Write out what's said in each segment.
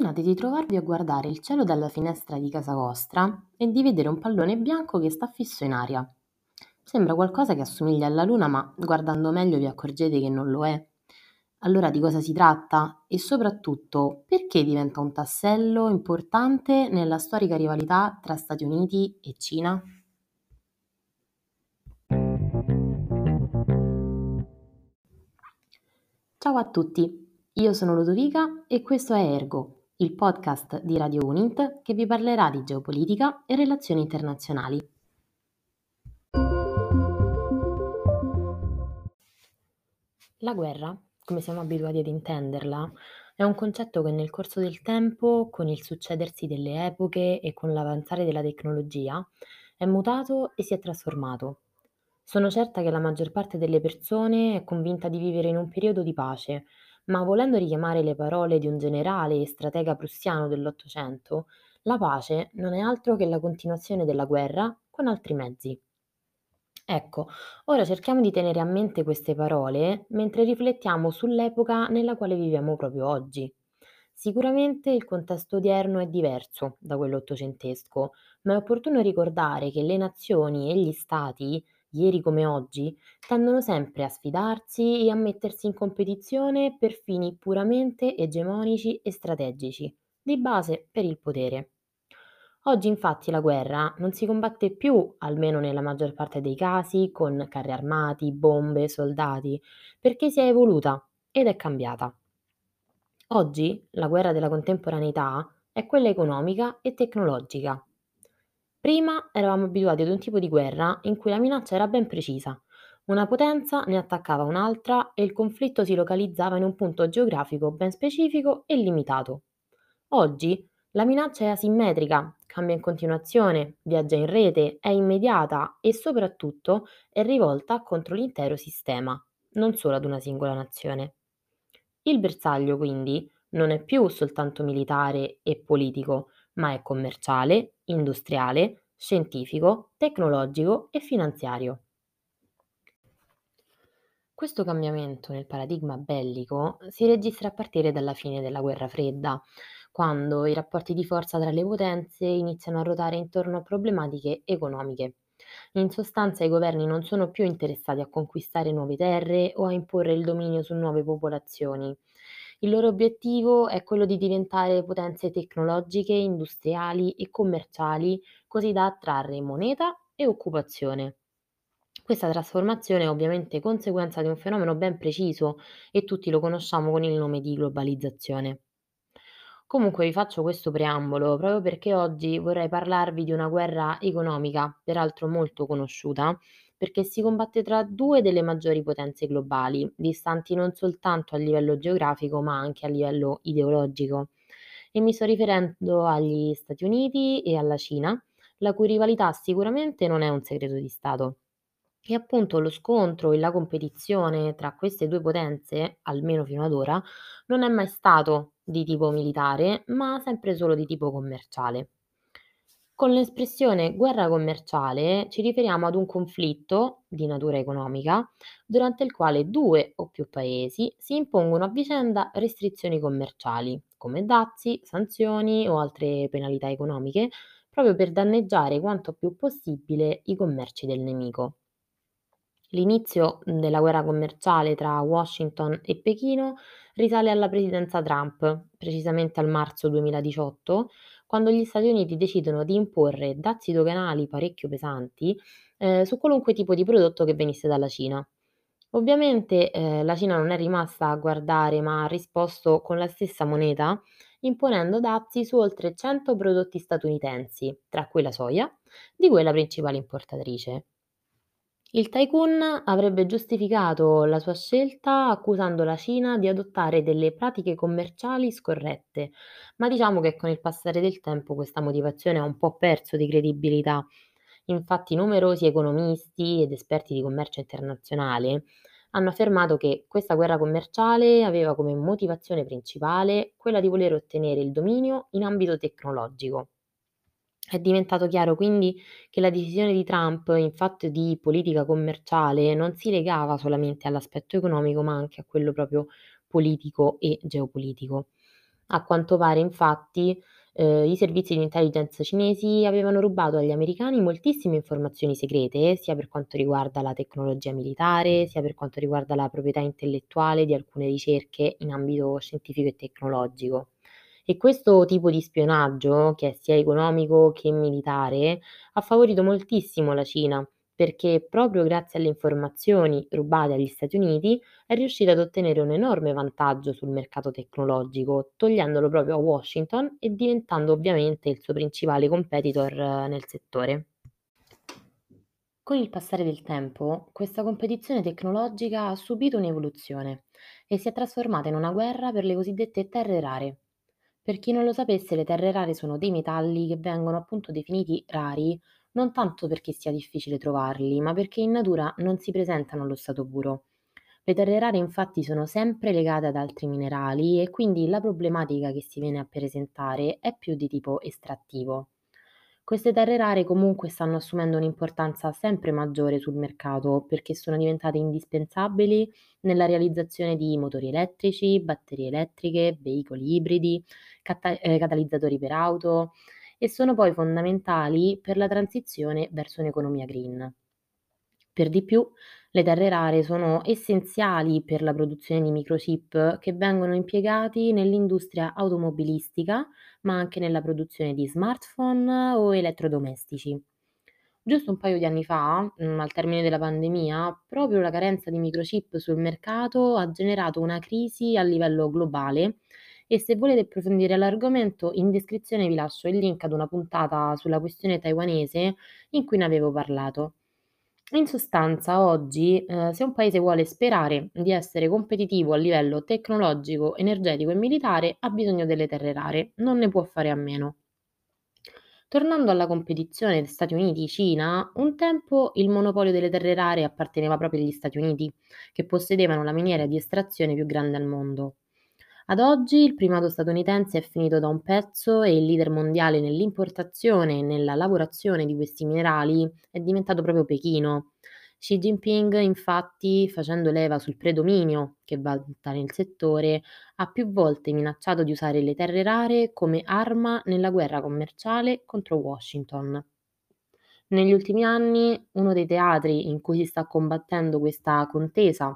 Immaginate di trovarvi a guardare il cielo dalla finestra di casa vostra e di vedere un pallone bianco che sta fisso in aria. Sembra qualcosa che assomiglia alla Luna, ma guardando meglio vi accorgete che non lo è. Allora di cosa si tratta? E soprattutto perché diventa un tassello importante nella storica rivalità tra Stati Uniti e Cina? Ciao a tutti! Io sono Ludovica e questo è Ergo, il podcast di Radio Unint che vi parlerà di geopolitica e relazioni internazionali. La guerra, come siamo abituati ad intenderla, è un concetto che nel corso del tempo, con il succedersi delle epoche e con l'avanzare della tecnologia, è mutato e si è trasformato. Sono certa che la maggior parte delle persone è convinta di vivere in un periodo di pace, ma volendo richiamare le parole di un generale e stratega prussiano dell'Ottocento, la pace non è altro che la continuazione della guerra con altri mezzi. Ecco, ora cerchiamo di tenere a mente queste parole mentre riflettiamo sull'epoca nella quale viviamo proprio oggi. Sicuramente il contesto odierno è diverso da quello ottocentesco, ma è opportuno ricordare che le nazioni e gli stati ieri come oggi, tendono sempre a sfidarsi e a mettersi in competizione per fini puramente egemonici e strategici, di base per il potere. Oggi infatti la guerra non si combatte più, almeno nella maggior parte dei casi, con carri armati, bombe, soldati, perché si è evoluta ed è cambiata. Oggi la guerra della contemporaneità è quella economica e tecnologica, Prima eravamo abituati ad un tipo di guerra in cui la minaccia era ben precisa. Una potenza ne attaccava un'altra e il conflitto si localizzava in un punto geografico ben specifico e limitato. Oggi la minaccia è asimmetrica, cambia in continuazione, viaggia in rete, è immediata e soprattutto è rivolta contro l'intero sistema, non solo ad una singola nazione. Il bersaglio quindi non è più soltanto militare e politico, ma è commerciale, industriale, scientifico, tecnologico e finanziario. Questo cambiamento nel paradigma bellico si registra a partire dalla fine della guerra fredda, quando i rapporti di forza tra le potenze iniziano a ruotare intorno a problematiche economiche. In sostanza i governi non sono più interessati a conquistare nuove terre o a imporre il dominio su nuove popolazioni, il loro obiettivo è quello di diventare potenze tecnologiche, industriali e commerciali, così da attrarre moneta e occupazione. Questa trasformazione è ovviamente conseguenza di un fenomeno ben preciso e tutti lo conosciamo con il nome di globalizzazione. Comunque vi faccio questo preambolo proprio perché oggi vorrei parlarvi di una guerra economica, peraltro molto conosciuta, perché si combatte tra due delle maggiori potenze globali, distanti non soltanto a livello geografico ma anche a livello ideologico. E mi sto riferendo agli Stati Uniti e alla Cina, la cui rivalità sicuramente non è un segreto di Stato. E appunto lo scontro e la competizione tra queste due potenze, almeno fino ad ora, non è mai stato di tipo militare, ma sempre solo di tipo commerciale. Con l'espressione guerra commerciale ci riferiamo ad un conflitto di natura economica durante il quale due o più paesi si impongono a vicenda restrizioni commerciali, come dazi, sanzioni o altre penalità economiche, proprio per danneggiare quanto più possibile i commerci del nemico. L'inizio della guerra commerciale tra Washington e Pechino risale alla presidenza Trump, precisamente al marzo 2018, quando gli Stati Uniti decidono di imporre dazi doganali parecchio pesanti eh, su qualunque tipo di prodotto che venisse dalla Cina. Ovviamente eh, la Cina non è rimasta a guardare, ma ha risposto con la stessa moneta, imponendo dazi su oltre 100 prodotti statunitensi, tra cui la soia, di cui è la principale importatrice. Il tycoon avrebbe giustificato la sua scelta accusando la Cina di adottare delle pratiche commerciali scorrette, ma diciamo che con il passare del tempo questa motivazione ha un po' perso di credibilità. Infatti numerosi economisti ed esperti di commercio internazionale hanno affermato che questa guerra commerciale aveva come motivazione principale quella di voler ottenere il dominio in ambito tecnologico. È diventato chiaro quindi che la decisione di Trump in fatto di politica commerciale non si legava solamente all'aspetto economico, ma anche a quello proprio politico e geopolitico. A quanto pare, infatti, ehm, i servizi di intelligence cinesi avevano rubato agli americani moltissime informazioni segrete, sia per quanto riguarda la tecnologia militare, sia per quanto riguarda la proprietà intellettuale di alcune ricerche in ambito scientifico e tecnologico. E questo tipo di spionaggio, che è sia economico che militare, ha favorito moltissimo la Cina, perché proprio grazie alle informazioni rubate agli Stati Uniti è riuscita ad ottenere un enorme vantaggio sul mercato tecnologico, togliendolo proprio a Washington e diventando ovviamente il suo principale competitor eh, nel settore. Con il passare del tempo, questa competizione tecnologica ha subito un'evoluzione e si è trasformata in una guerra per le cosiddette terre rare. Per chi non lo sapesse, le terre rare sono dei metalli che vengono appunto definiti rari non tanto perché sia difficile trovarli, ma perché in natura non si presentano allo stato puro. Le terre rare infatti sono sempre legate ad altri minerali e quindi la problematica che si viene a presentare è più di tipo estrattivo. Queste terre rare comunque stanno assumendo un'importanza sempre maggiore sul mercato perché sono diventate indispensabili nella realizzazione di motori elettrici, batterie elettriche, veicoli ibridi, cata- eh, catalizzatori per auto e sono poi fondamentali per la transizione verso un'economia green. Per di più, le terre rare sono essenziali per la produzione di microchip che vengono impiegati nell'industria automobilistica, ma anche nella produzione di smartphone o elettrodomestici. Giusto un paio di anni fa, mm, al termine della pandemia, proprio la carenza di microchip sul mercato ha generato una crisi a livello globale e se volete approfondire l'argomento in descrizione vi lascio il link ad una puntata sulla questione taiwanese in cui ne avevo parlato. In sostanza, oggi, eh, se un paese vuole sperare di essere competitivo a livello tecnologico, energetico e militare, ha bisogno delle terre rare, non ne può fare a meno. Tornando alla competizione Stati Uniti-Cina, un tempo il monopolio delle terre rare apparteneva proprio agli Stati Uniti, che possedevano la miniera di estrazione più grande al mondo. Ad oggi il primato statunitense è finito da un pezzo e il leader mondiale nell'importazione e nella lavorazione di questi minerali è diventato proprio Pechino. Xi Jinping, infatti, facendo leva sul predominio che vanta nel settore, ha più volte minacciato di usare le terre rare come arma nella guerra commerciale contro Washington. Negli ultimi anni uno dei teatri in cui si sta combattendo questa contesa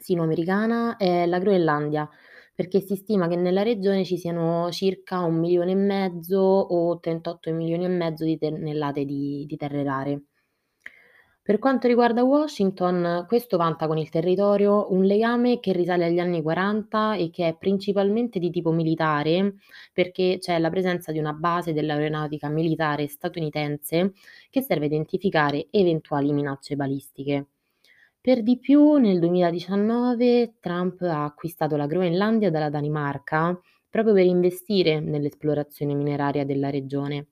sino-americana è la Groenlandia, perché si stima che nella regione ci siano circa 1 milione e mezzo o 38 milioni e mezzo di tonnellate di, di terre rare. Per quanto riguarda Washington, questo vanta con il territorio un legame che risale agli anni 40 e che è principalmente di tipo militare, perché c'è la presenza di una base dell'aeronautica militare statunitense che serve a identificare eventuali minacce balistiche. Per di più, nel 2019 Trump ha acquistato la Groenlandia dalla Danimarca proprio per investire nell'esplorazione mineraria della regione.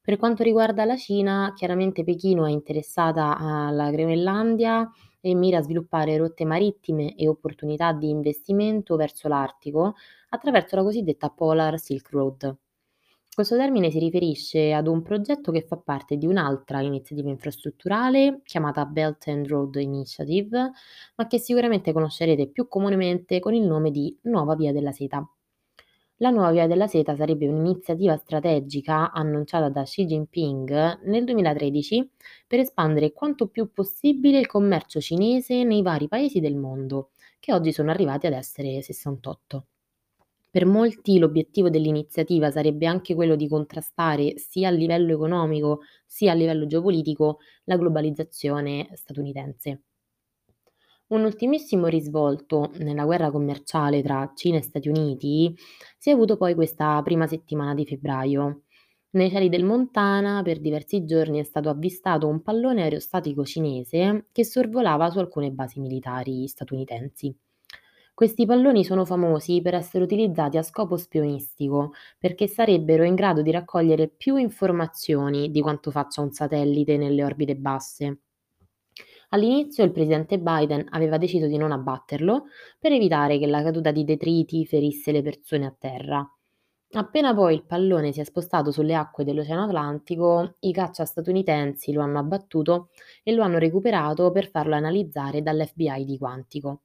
Per quanto riguarda la Cina, chiaramente Pechino è interessata alla Groenlandia e mira a sviluppare rotte marittime e opportunità di investimento verso l'Artico attraverso la cosiddetta Polar Silk Road. Questo termine si riferisce ad un progetto che fa parte di un'altra iniziativa infrastrutturale chiamata Belt and Road Initiative, ma che sicuramente conoscerete più comunemente con il nome di Nuova Via della Seta. La Nuova Via della Seta sarebbe un'iniziativa strategica annunciata da Xi Jinping nel 2013 per espandere quanto più possibile il commercio cinese nei vari paesi del mondo, che oggi sono arrivati ad essere 68. Per molti l'obiettivo dell'iniziativa sarebbe anche quello di contrastare sia a livello economico sia a livello geopolitico la globalizzazione statunitense. Un ultimissimo risvolto nella guerra commerciale tra Cina e Stati Uniti si è avuto poi questa prima settimana di febbraio. Nei cieli del Montana per diversi giorni è stato avvistato un pallone aerostatico cinese che sorvolava su alcune basi militari statunitensi. Questi palloni sono famosi per essere utilizzati a scopo spionistico, perché sarebbero in grado di raccogliere più informazioni di quanto faccia un satellite nelle orbite basse. All'inizio il presidente Biden aveva deciso di non abbatterlo per evitare che la caduta di detriti ferisse le persone a terra. Appena poi il pallone si è spostato sulle acque dell'Oceano Atlantico, i caccia statunitensi lo hanno abbattuto e lo hanno recuperato per farlo analizzare dall'FBI di Quantico.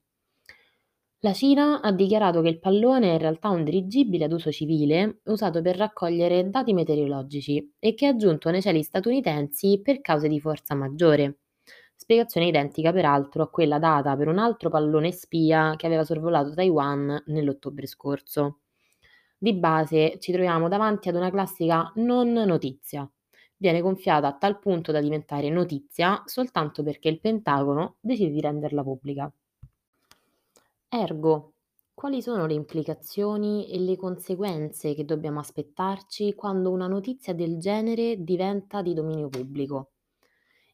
La Cina ha dichiarato che il pallone è in realtà un dirigibile ad uso civile usato per raccogliere dati meteorologici e che è giunto nei cieli statunitensi per cause di forza maggiore. Spiegazione identica peraltro a quella data per un altro pallone spia che aveva sorvolato Taiwan nell'ottobre scorso. Di base ci troviamo davanti ad una classica non notizia. Viene gonfiata a tal punto da diventare notizia soltanto perché il Pentagono decide di renderla pubblica. Ergo, quali sono le implicazioni e le conseguenze che dobbiamo aspettarci quando una notizia del genere diventa di dominio pubblico?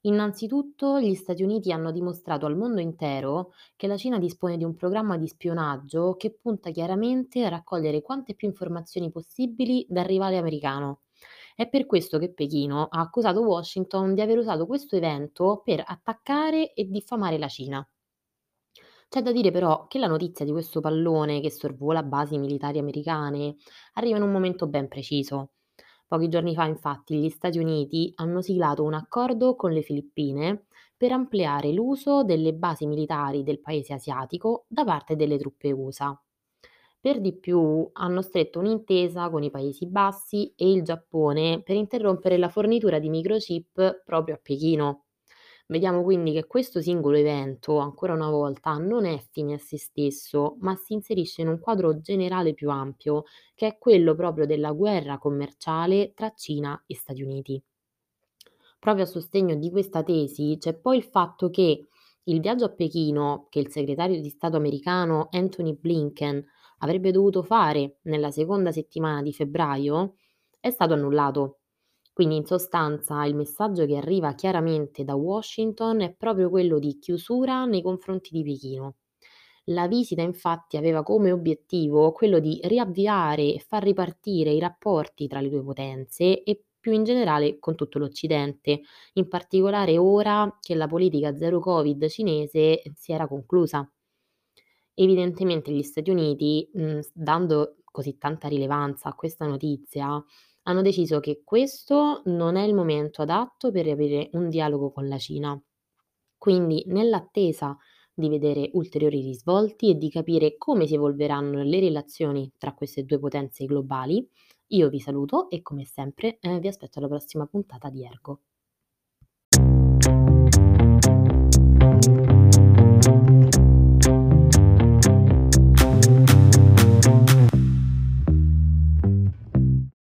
Innanzitutto, gli Stati Uniti hanno dimostrato al mondo intero che la Cina dispone di un programma di spionaggio che punta chiaramente a raccogliere quante più informazioni possibili dal rivale americano. È per questo che Pechino ha accusato Washington di aver usato questo evento per attaccare e diffamare la Cina. C'è da dire però che la notizia di questo pallone che sorvola basi militari americane arriva in un momento ben preciso. Pochi giorni fa, infatti, gli Stati Uniti hanno siglato un accordo con le Filippine per ampliare l'uso delle basi militari del paese asiatico da parte delle truppe USA. Per di più, hanno stretto un'intesa con i Paesi Bassi e il Giappone per interrompere la fornitura di microchip proprio a Pechino. Vediamo quindi che questo singolo evento, ancora una volta, non è fine a se stesso, ma si inserisce in un quadro generale più ampio, che è quello proprio della guerra commerciale tra Cina e Stati Uniti. Proprio a sostegno di questa tesi c'è poi il fatto che il viaggio a Pechino, che il segretario di Stato americano Anthony Blinken avrebbe dovuto fare nella seconda settimana di febbraio, è stato annullato quindi in sostanza il messaggio che arriva chiaramente da Washington è proprio quello di chiusura nei confronti di Pechino. La visita infatti aveva come obiettivo quello di riavviare e far ripartire i rapporti tra le due potenze e più in generale con tutto l'Occidente, in particolare ora che la politica zero Covid cinese si era conclusa. Evidentemente gli Stati Uniti, mh, dando così tanta rilevanza a questa notizia, hanno deciso che questo non è il momento adatto per riaprire un dialogo con la Cina. Quindi, nell'attesa di vedere ulteriori risvolti e di capire come si evolveranno le relazioni tra queste due potenze globali, io vi saluto e come sempre eh, vi aspetto alla prossima puntata di Ergo.